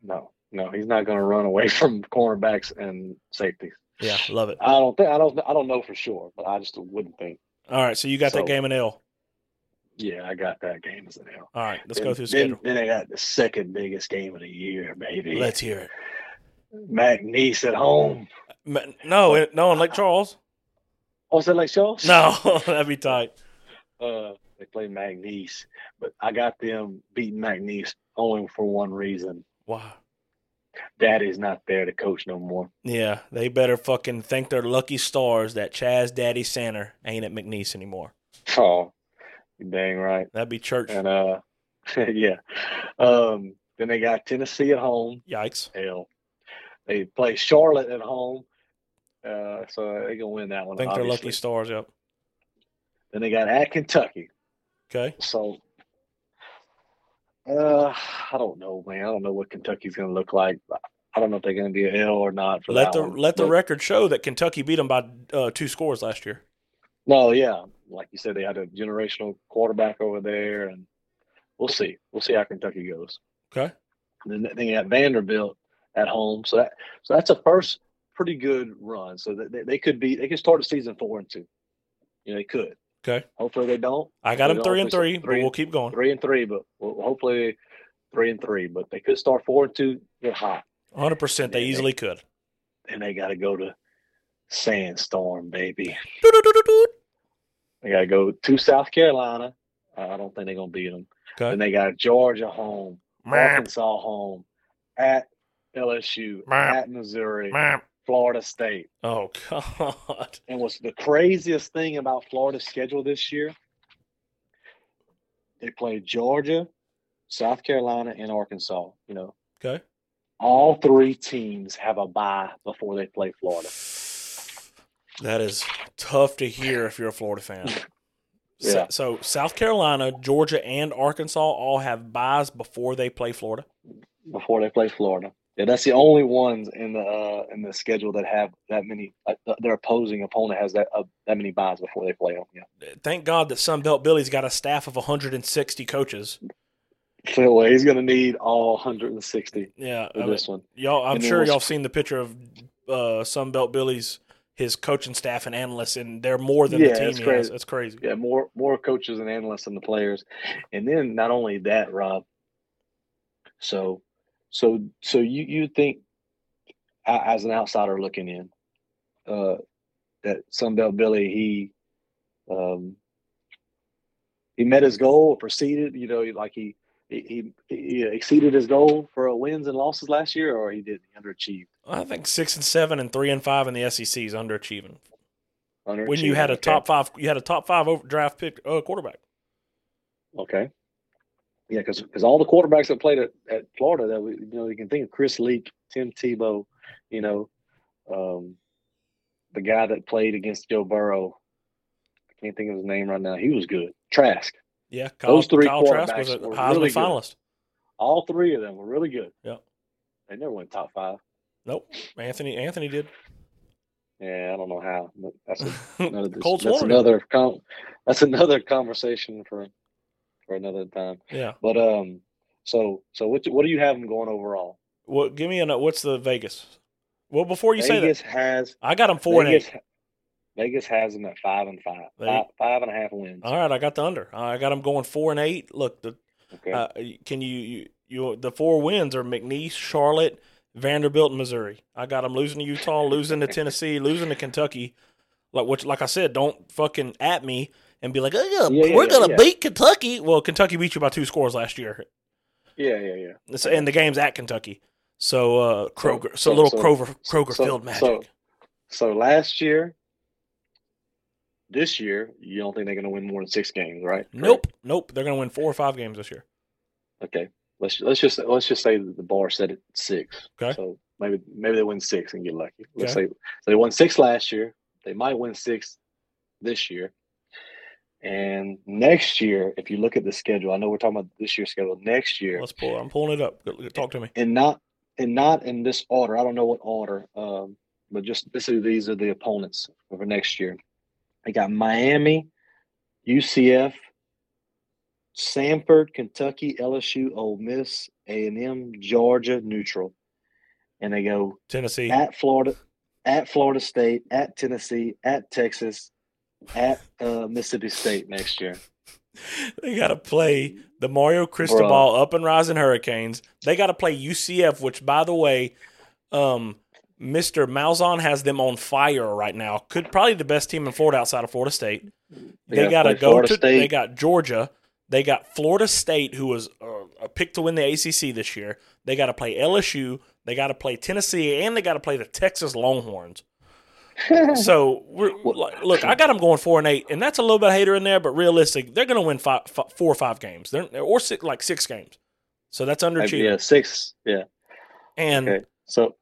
No, no, he's not going to run away from cornerbacks and safeties. Yeah, love it. I don't think I don't I don't know for sure, but I just wouldn't think. All right, so you got So- that game in L. Yeah, I got that game as an L. All right, let's Then- go through the then, schedule. Then they got the second biggest game of the year, baby. Let's hear it. McNeese at home. No, no, in Lake Charles. Oh, is that like Charles? No, that'd be tight. Uh, they play McNeese, but I got them beating McNeese only for one reason. Wow. Daddy's not there to coach no more. Yeah, they better fucking thank their lucky stars that Chaz Daddy Center ain't at McNeese anymore. Oh, dang right. That'd be church. And uh, yeah. Um, then they got Tennessee at home. Yikes. Hell, they play Charlotte at home. Uh, so they can win that one. Thank their obviously. lucky stars. Yep. Then they got at Kentucky. Okay. So, uh, I don't know, man. I don't know what Kentucky's going to look like. I don't know if they're going to be an L or not. For Let the one. let the But- record show that Kentucky beat them by uh, two scores last year. No, yeah, like you said, they had a generational quarterback over there, and we'll see. We'll see how Kentucky goes. Okay. And then they got Vanderbilt at home, so that so that's a first pretty good run. So that they, they could be they could start the season four and two. You know, they could. Okay. Hopefully they don't. I got them three and hopefully three, but we'll keep going. Three and three, but well, hopefully three and three. But they could start four and two. Get hot. 100. percent They Yeah, they- easily could. And they got to go to Sandstorm, baby. They got to go to South Carolina. I don't think they're gonna beat them. Okay. Then they got Georgia home, Arkansas home, at LSU, at Missouri. Florida State. Oh God. And what's the craziest thing about Florida's schedule this year? They play Georgia, South Carolina, and Arkansas. You know, Okay. all three teams have a bye before they play Florida. That is tough to hear if you're a Florida fan. So- Yeah. So, South Carolina, Georgia, and Arkansas all have buys before they play Florida. Before they play Florida. Yeah, that's the only ones in the uh, in the schedule that have that many. Uh, their opposing opponent has that uh, that many buys before they play them. Yeah. Thank God that Sunbelt Billy's got a staff of 160 coaches. So he's going to need all 160 Yeah, I mean, this one. y'all. I'm And sure y'all seen the picture of uh, Sunbelt Billy's his coaching staff and analysts, and they're more than Yeah, the team he crazy. It's crazy. Yeah, more more coaches and analysts than the players, and then not only that, Rob. So, so so you you think as an outsider looking in, uh, that Sunbelt Billy he, um, he met his goal or proceeded. You know, like he he he, exceeded his goal for wins and losses last year, or he did he underachieved. I think six and seven and three and five in the SEC is underachieving. When you had a okay. top five, you had a top five over draft pick uh, quarterback. Okay. Yeah, because because all the quarterbacks that played at, at Florida that we you know you can think of Chris Leak, Tim Tebow, you know, um, the guy that played against Joe Burrow. I can't think of his name right now. He was good. Trask. Yeah, Kyle, Those three Kyle Trask was a quarterbacks Heisman really good. All three of them were really good. Yep. They never went top five. Nope, Anthony Anthony did. Yeah, I don't know how. But that's a, another that's another com- that's another conversation for for another time. Yeah. But um, so so what what do you have them going overall? What? Give me a what's the Vegas? Well, before you say Vegas that, has I got them four Vegas, and eight. Vegas has them at five and five, five, five and a half wins. All right, I got the under. I got them going four and eight. Look, the Okay. uh, can you, you you the four wins are McNeese, Charlotte, Vanderbilt, and Missouri. I got them losing to Utah, losing to Tennessee, losing to Kentucky. Like which, like I said, don't fucking at me and be like, oh, yeah, Yeah, we're yeah, gonna beat Kentucky. Well, Kentucky beat you by two scores last year, yeah, yeah, yeah. It's- and the game's at Kentucky. So uh, Kroger, so, so- little so- Kroger, Kroger so- field magic. so- So last year, this year, you don't think they're going to win more than six games, right? nope, nope. They're gonna win four or five games this year. Okay. Let's let's just let's just say that the bar set at six. Okay. So maybe maybe they win six and get lucky. Let's Okay. say so they won six last year. They might win six this year. And next year, if you look at the schedule, I know we're talking about this year's schedule. Next year, Let's pull. I'm pulling it up. Talk to me. and not and not in this order. I don't know what order, um, but just this is these are the opponents for next year. They got Miami, UCF, Samford, Kentucky, LSU, Ole Miss, A and M, Georgia, neutral, and they go Tennessee. at Florida, at Florida State, at Tennessee, at Texas, at uh, Mississippi State next year. They got to play the Mario Cristobal up and rising Hurricanes. They got to play UCF, which, by the way, um, Mr. Malzahn has them on fire right now. Could probably the best team in Florida outside of Florida State. They gotta got to go Florida to. State. They got Georgia. They got Florida State, who was uh, a pick to win the ACC this year. They got to play LSU. They got to play Tennessee, and they got to play the Texas Longhorns. So we're, look, I got them going four and eight, and that's a little bit of hater in there, but realistic, they're going to win five, four or five games, they're, or six, like six games. So that's underachieving. Uh, yeah, six. Yeah. And Okay. So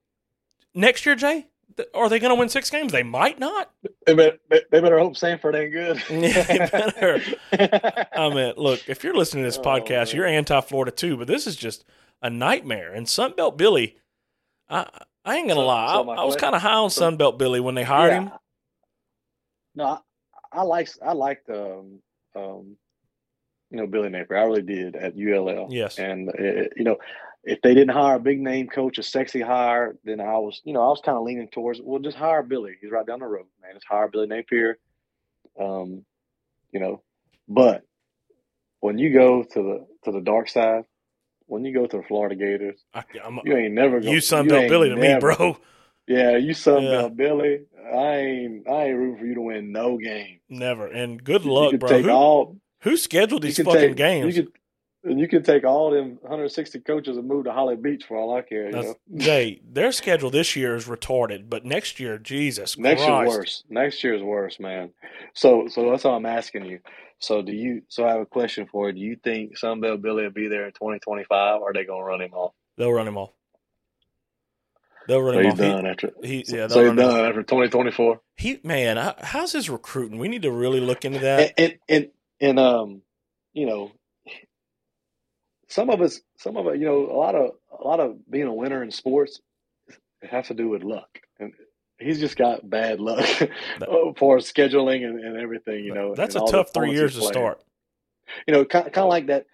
next year, Jay, are they going to win six games? They might not. They better, they better hope Samford ain't good. Yeah, they better. I mean, look, if you're listening to this Oh, podcast, you're anti-Florida too, but this is just a nightmare. And Sunbelt Billy, I I ain't gonna So- lie, so I, I was kind of high on so- Sunbelt Billy when they hired Yeah. him. No, I, I like I liked um, um, you know Billy Napier. I really did at ULL. Yes. and uh, you know if they didn't hire a big name coach, a sexy hire, then I was you know I was kind of leaning towards well just hire Billy. He's right down the road, man. Just hire Billy Napier. Um, you know, but when you go to the to the dark side, when you go to the Florida Gators, I, I'm, you ain't never gonna, you Sunbelt Billy to me, bro. Yeah, you Sunbelt Yeah. Billy. I ain't I ain't rooting for you to win no game. Never. And good luck, bro. take Who, all who scheduled these fucking take, games? You can, and you can take all them 160 coaches and move to Holly Beach for all I care. You know? Jay, their schedule this year is retarded, but next year, Jesus Next Christ. year's worse. Next year's worse, man. So, so that's all I'm asking you. So, do you? So, I have a question for you. Do you think Sunbelt Billy will be there in 2025, or are they gonna run him off? They'll run him off. They'll run So him off. He- after. He, yeah, so they'll he's run him off. done after 2024. He man, I- how's his recruiting? We need to really look into that. and, and and and um, you know, some of us, some of it, you know, a lot of a lot of being a winner in sports, has to do with luck, and he's just got bad luck for scheduling and, and everything. You know, That's a tough three years to start. You know, kind, kind of like that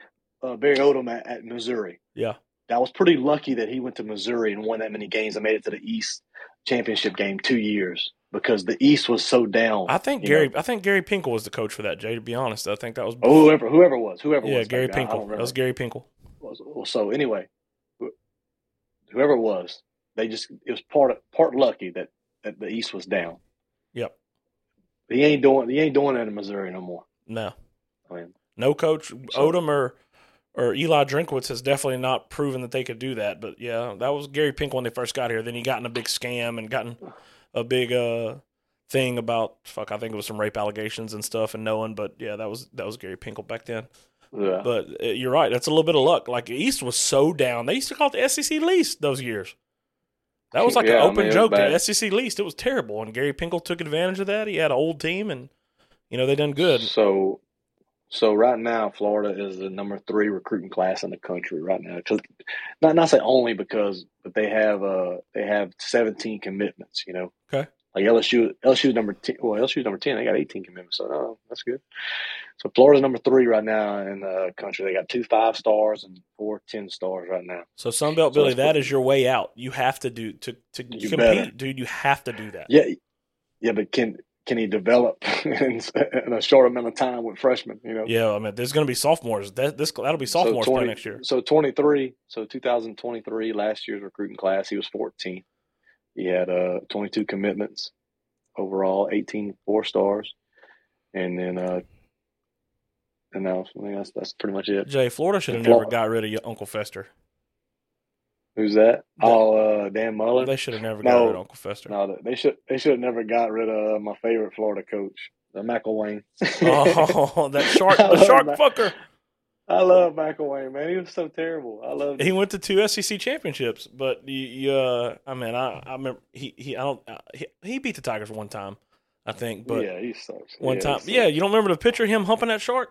uh, Barry Odom at, at Missouri. Yeah. That was pretty lucky that he went to Missouri and won that many games and made it to the East championship game two years because the East was so down. I think Gary. know. I think Gary Pinkel was the coach for that. Jay, to be honest, I think that was. Oh, whoever, whoever was, whoever yeah, was. Gary then. Pinkel. That was Gary Pinkel. so anyway, whoever it was, they just it was part of, part lucky that the East was down. Yep. He ain't doing he ain't doing that in Missouri no more. No, I mean, no coach So- Odom or or Eli Drinkwitz has definitely not proven that they could do that. But yeah, that was Gary Pinkel when they first got here. Then he got in a big scam and gotten a big uh thing about fuck. I think it was some rape allegations and stuff and knowing. But yeah, that was that was Gary Pinkel back then. yeah. But uh, you're right. That's a little bit of luck. Like East was so down. They used to call it the SEC least those years. That was like Yeah, an open it was joke. The SEC least. It was terrible. And Gary Pinkel took advantage of that. He had an old team, and you know they done good. So, so right now, Florida is the number three recruiting class in the country right now. not not say only because, but they have uh they have seventeen commitments. You know, Okay. Like LSU, LSU number ten. Well, LSU number ten. They got eighteen commitments, so no, that's good. So Florida's number three right now in the country. They got two five stars and four ten stars right now. So Sunbelt So Billy, that is your way out. You have to do to to You compete, better. dude. You have to do that. Yeah, yeah, but can can he develop in, in a short amount of time with freshmen? You know. Yeah, I mean, there's going to be sophomores. That this that'll be sophomores so play next year. So 23, so 2023, last year's recruiting class, he was 14. He had uh 22 commitments overall, 18 four stars, and then uh, and now I mean, that's that's pretty much it. Jay, Florida should have never got rid of your Uncle Fester. Who's that? Oh, uh, Dan Mullen. They should have never got No. rid of Uncle Fester. no, they should they should have never got rid of my favorite Florida coach, uh, McElwain. Oh, that shark, the shark fucker. I love McElwain, man. He was so terrible. I love. He went to two SEC championships, but you, you uh, I mean, I, I remember he, he, I don't, uh, he, he beat the Tigers one time, I think, but yeah, he sucks. one Yeah, time, sucks. yeah, you don't remember the picture of him humping that shark?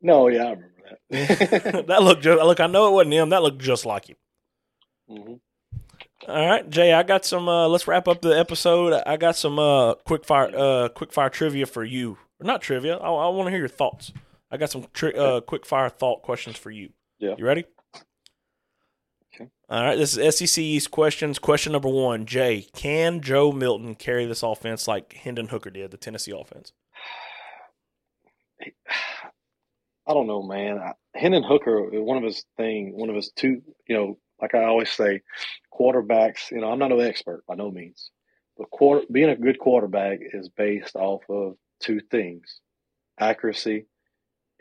No, yeah, I remember that. that looked just, look, I know it wasn't him. That looked just like him. hmm All right, Jay, I got some. Uh, let's wrap up the episode. I got some uh, quick fire, uh, quick fire trivia for you. Or not trivia. I, I want to hear your thoughts. I got some tri- uh, quick fire thought questions for you. Yeah. You ready? Okay. All right. This is SEC East questions. Question number one: Jay, can Joe Milton carry this offense like Hendon Hooker did, the Tennessee offense? I don't know, man. I, Hendon Hooker, one of his thing, one of his two, you know, like I always say, quarterbacks. You know, I'm not an expert by no means, but quarter, being a good quarterback is based off of two things: accuracy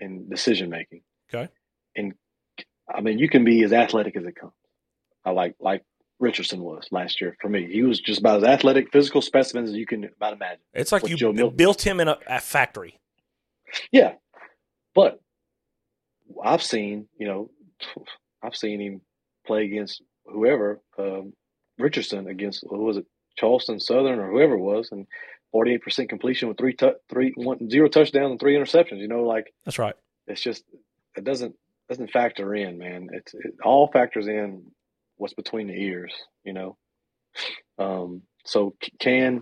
and decision making. Okay. And I mean, you can be as athletic as it comes. I like like Richardson was last year for me. He was just about as athletic, physical specimen as you can about imagine. It's like With you Joe Milton. built him in a, a factory. Yeah, but I've seen, you know, I've seen him play against whoever, um, Richardson against who was it, Charleston Southern or whoever it was, and forty eight percent completion with three tu- three one zero touchdowns and three interceptions. You know, like That's right. it's just it doesn't doesn't factor in, man. It's it all factors in what's between the ears, you know. Um, so c- can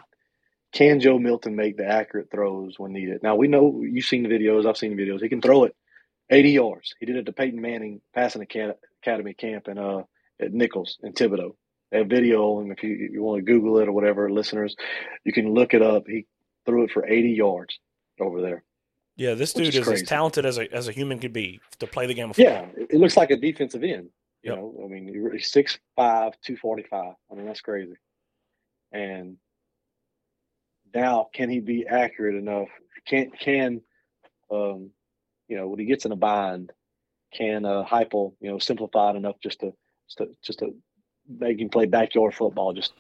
can Joe Milton make the accurate throws when needed? Now we know you've seen the videos, I've seen the videos. He can throw it 80 yards. He did it to Peyton Manning passing Acad- academy camp in uh at Nicholls in Thibodaux. Have video, and if you, you want to Google it or whatever, listeners, you can look it up. He threw it for 80 yards over there. Yeah, this dude is is, as talented as a as a human could be to play the game of football. Yeah, it looks like a defensive end. You Yep. know, I mean, he's 6'5", 245. I mean, that's crazy. And now, can he be accurate enough? Can can um, you know when he gets in a bind, can uh, Heupel you know simplify it enough just to just to, just to make him play backyard football, just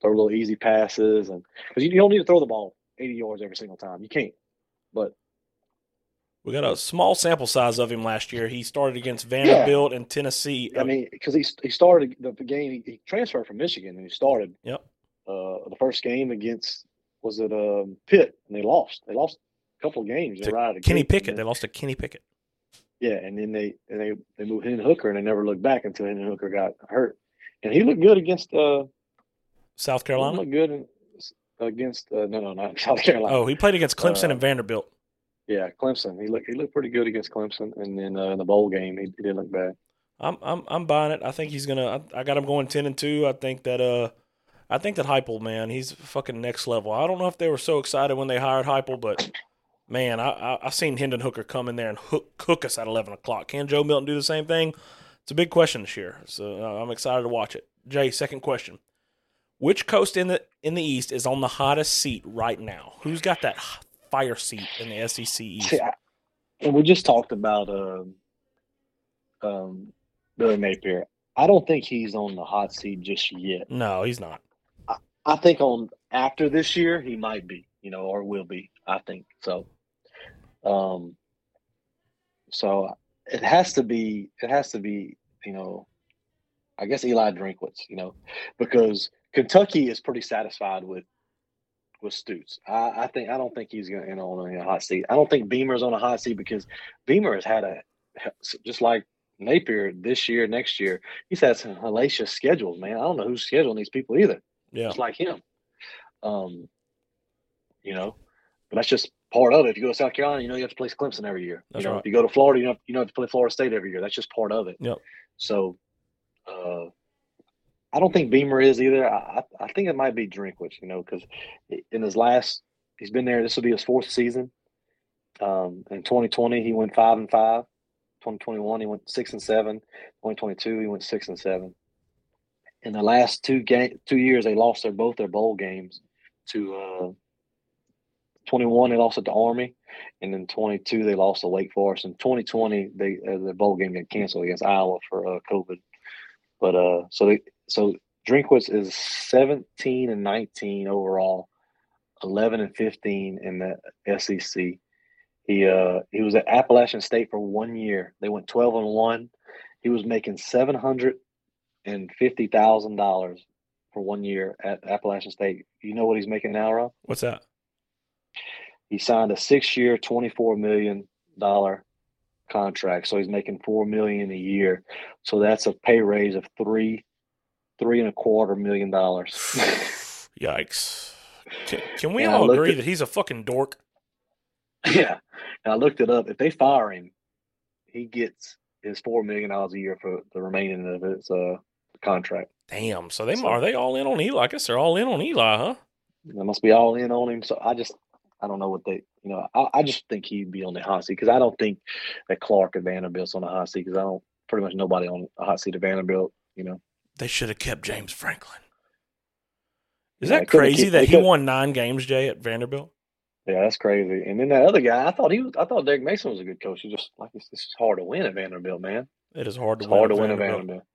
throw little easy passes, and because you, you don't need to throw the ball eighty yards every single time. You can't. But We got a small sample size of him last year. He started against Vanderbilt and Tennessee. I mean, because he he started the, game, he, transferred from Michigan and he started Yep. uh, the first game against was it um, Pitt and they lost. They lost a couple of games. They right out of the Kenny Pickett. and They lost to Kenny Pickett. yeah, and then they and they they moved Hendon Hooker and they never looked back until Hendon Hooker got hurt. And he looked good against uh South he Carolina. looked good against uh, no no not South Carolina. Oh, he played against Clemson Uh, and Vanderbilt. Yeah, Clemson. He looked he looked pretty good against Clemson, and then uh, in the bowl game he, he didn't look bad. I'm I'm I'm buying it. I think he's gonna. I, I got him going ten and two. I think that uh, I think that Heupel, man, he's fucking next level. I don't know if they were so excited when they hired Heupel, but man, I I, I seen Hendon Hooker come in there and hook cook us at eleven o'clock. Can Joe Milton do the same thing? It's a big question this year, so uh, I'm excited to watch it. Jay, second question: Which coast in the in the East is on the hottest seat right now? Who's got that fire seat in the SEC East? I, and we just talked about um, um, Billy Napier. I don't think he's on the hot seat just yet. No, he's not. I think on after this year he might be, you know, or will be. I think so. Um, so it has to be. It has to be. You know, I guess Eli Drinkwitz. You know, because Kentucky is pretty satisfied with with Stoops. I, I think. I don't think he's going to know, on a hot seat. I don't think Beamer's on a hot seat because Beamer has had a just like Napier this year, next year. He's had some hellacious schedules, man. I don't know who's scheduling these people either Yeah, just like him. Um, you know, but that's just part of it. If you go to South Carolina, you know you have to play Clemson every year. That's you know, right. if you go to Florida, you know you know have to play Florida State every year. That's just part of it. Yep. So, uh, I don't think Beamer is either. I I think it might be Drinkwitz. You know, because in his last, he's been there. This will be his fourth season. Um, in 2020, he went five and five. 2021, he went six and seven. 2022, he went six and seven. In the last two game two years, they lost their both their bowl games to uh, 21. They lost it to Army, and then 22 they lost to Wake Forest. In 2020, they uh, the bowl game got canceled against Iowa for uh, COVID. But uh, so they so Drinkwitz is 17 and 19 overall, 11 and 15 in the SEC. He uh he was at Appalachian State for one year. They went 12 and one. He was making seven hundred and fifty thousand dollars for one year at Appalachian State. You know what he's making now, Rob? What's that? He signed a six-year, twenty-four million dollar contract, so he's making four million a year. So that's a pay raise of three, three and a quarter million dollars. Yikes. Can, can we I all agree at- that he's a fucking dork? yeah, and I looked it up. If they fire him, he gets his four million dollars a year for the remaining of his uh contract. Damn. So they So- are they all in on Eli? I guess they're all in on Eli, huh? They must be all in on him. So I just, I don't know what they, you know, I, I just think he'd be on the hot seat because I don't think that Clark at Vanderbilt's on the hot seat because I don't, pretty much nobody on the hot seat at Vanderbilt, you know. They should have kept James Franklin. Is Yeah, that crazy keep- that he won nine games, Jay, at Vanderbilt? Yeah, that's crazy. And then that other guy, I thought he was, I thought Derek Mason was a good coach. He just like it's, it's hard to win at Vanderbilt, man. It is hard to It's win. hard at to win at Vanderbilt. Vanderbilt.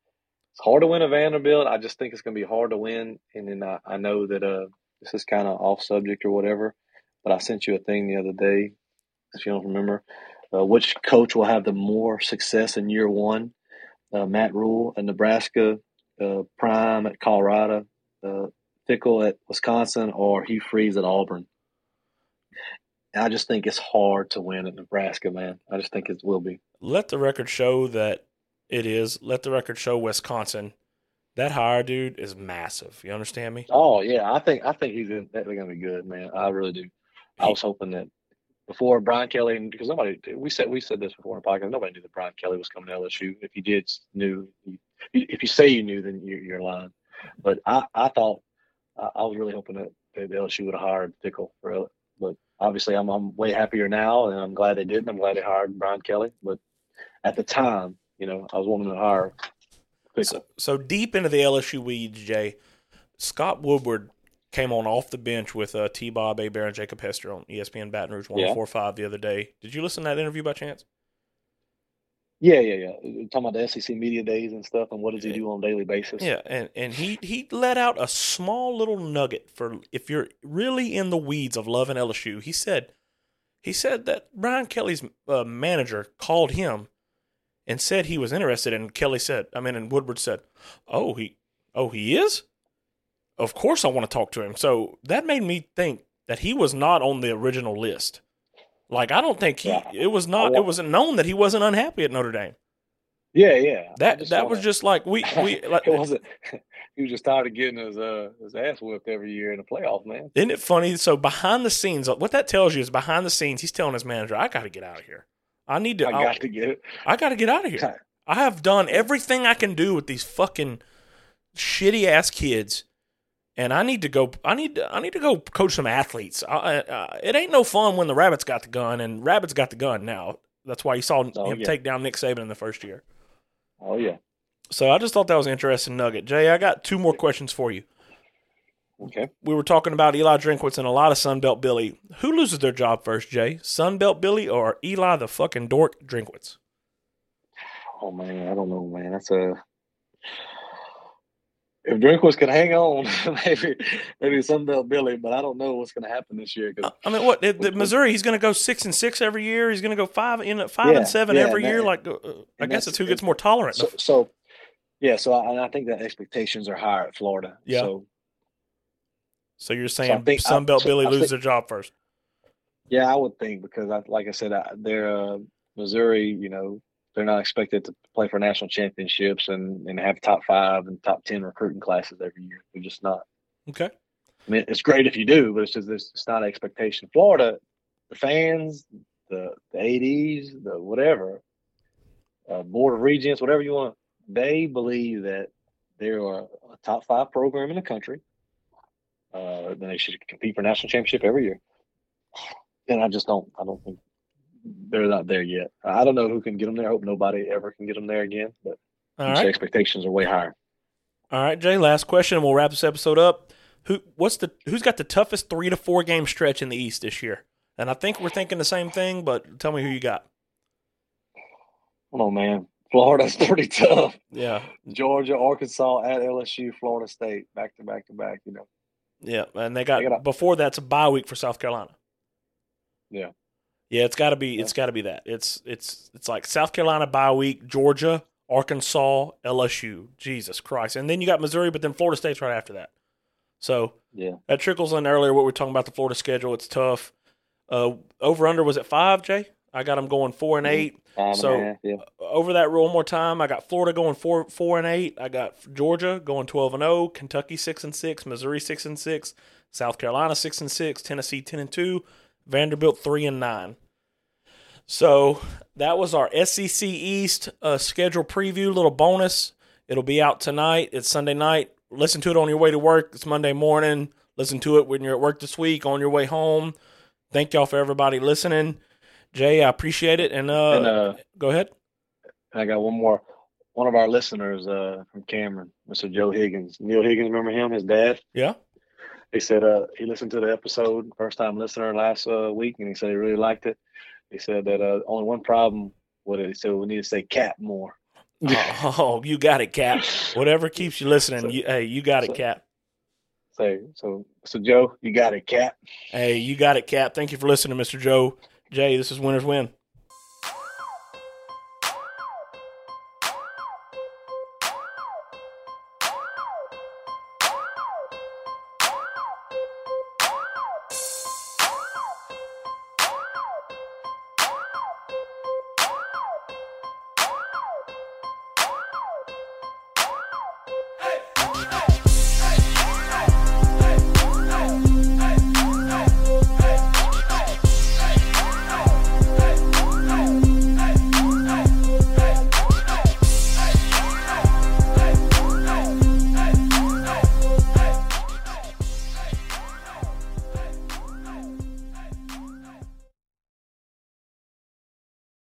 It's hard to win at Vanderbilt. I just think it's going to be hard to win. And then I, I know that uh, this is kind of off subject or whatever, but I sent you a thing the other day, if you don't remember, uh, which coach will have the more success in year one? Uh, Matt Rhule at Nebraska, uh, Prime at Colorado, uh, Fickell at Wisconsin, or Hugh Freeze at Auburn. I just think it's hard to win at Nebraska, man. I just think it will be. Let the record show that it is. Let the record show Wisconsin. That hire, dude, is massive. You understand me? Oh yeah, I think I think he's going to be good, man. I really do. I was hoping that before Brian Kelly, because nobody we said we said this before in podcast. Nobody knew that Brian Kelly was coming to LSU. If you did knew, if you say you knew, then you're, you're lying. But I, I thought I, was really hoping that, that LSU would have hired Fickell for. But obviously, I'm I'm way happier now, and I'm glad they didn't. I'm glad they hired Brian Kelly. But at the time, you know, I was wanting to hire. So, so deep into the LSU weeds, Jay, Scott Woodward came on off the bench with uh, T. Bob, A. Bear, and Jacob Hester on ESPN Baton Rouge Yeah. 145 the other day. Did you listen to that interview by chance? Yeah, yeah, yeah. You're talking about the SEC media days and stuff, and what does he do on a daily basis? Yeah, and, and he, he let out a small little nugget for if you're really in the weeds of love and LSU. He said he said that Brian Kelly's uh, manager called him and said he was interested, and Kelly said, I mean, and Woodward said, "Oh, he, oh, he is. Of course, I want to talk to him." So that made me think that he was not on the original list. Like I don't think he. Yeah. It was not. It wasn't known that he wasn't unhappy at Notre Dame. Yeah, yeah. That that was just like we we like. it wasn't. He was just tired of getting his uh his ass whipped every year in the playoffs, man. Isn't it funny? So behind the scenes, what that tells you is behind the scenes, he's telling his manager, "I got to get out of here. I need to. I I, got to get it. I got to get out of here. I have done everything I can do with these fucking shitty ass kids, and I need to go. I need to. I need to go coach some athletes. I, I- it ain't no fun when the rabbits got the gun, and rabbits got the gun now. That's why you saw Oh, him yeah. take down Nick Saban in the first year. Oh yeah. So I just thought that was an interesting nugget. Jay, I got two more questions for you. Okay. we were talking about Eli Drinkwitz and a lot of Sunbelt Billy. Who loses their job first, Jay? Sunbelt Billy or Eli the fucking dork Drinkwitz? Oh man, I don't know, man. That's a. If Drinkwitz could hang on, maybe maybe Sunbelt Billy, but I don't know what's going to happen this year. I mean, what the, the Missouri? He's going to go six and six every year. He's going to go five in five Yeah, and seven yeah, every and year. that- Like, uh, I guess that's- it's who gets more tolerant. so, so yeah, so I, I think that expectations are higher at Florida. Yeah. So so you're saying I- Sunbelt so Billy loses their job first? yeah, I would think because I, like I said, I, they're uh, Missouri. You know, they're not expected to play for national championships and and have top five and top ten recruiting classes every year. They're just not. Okay. I mean, it's great if you do, but it's just it's, it's not an expectation. Florida, the fans, the the ads, the whatever, uh, board of regents, whatever you want, they believe that they are a top five program in the country. Uh, then they should compete for national championship every year. And I just don't. I don't think they're not there yet. I don't know who can get them there. I hope nobody ever can get them there again. But right. expectations are way higher. All right, Jay. Last question, and we'll wrap this episode up. Who? What's the? Who's got the toughest three to four game stretch in the East this year? And I think we're thinking the same thing, but tell me who you got. Oh man. Florida's pretty tough. Yeah, Georgia, Arkansas, at LSU, Florida State, back to back to back. You know, yeah, and they got, They got a- before that's a bye week for South Carolina. Yeah. Yeah, it's got to be. It's got to be that. It's it's it's like South Carolina bye week, Georgia, Arkansas, LSU. Jesus Christ, and then you got Missouri, but then Florida State's right after that. So yeah. that trickles in earlier. What we're talking about the Florida schedule. It's tough. Uh, over under was at five, Jay. I got them going four and Mhm. eight. Five and So- half, yeah. over that rule one more time. I got Florida going four four and eight. I got Georgia going twelve and zero. Kentucky six and six. Missouri six and six. South Carolina six and six. Tennessee ten and two. Vanderbilt three and nine. So that was our SEC East uh, schedule preview. Little bonus. It'll be out tonight. It's Sunday night. Listen to it on your way to work. It's Monday morning. Listen to it when you're at work this week on your way home. Thank y'all for everybody listening. Jay, I appreciate it. And uh, and uh, go ahead. I got one more. One of our listeners uh, from Cameron, Mr. Joe Higgins. Neil Higgins, remember him? His dad. Yeah. He said uh, he listened to the episode, first time listener last uh, week, and he said he really liked it. He said that uh, only one problem with it. He said we need to say "cap" more. Oh, you got it, Cap. Whatever keeps you listening, So- you, hey, you got it, so- Cap. So, so, so Joe, you got it, Cap. Hey, you got it, Cap. Thank you for listening, Mr. Joe. Jay, this is Winners Win.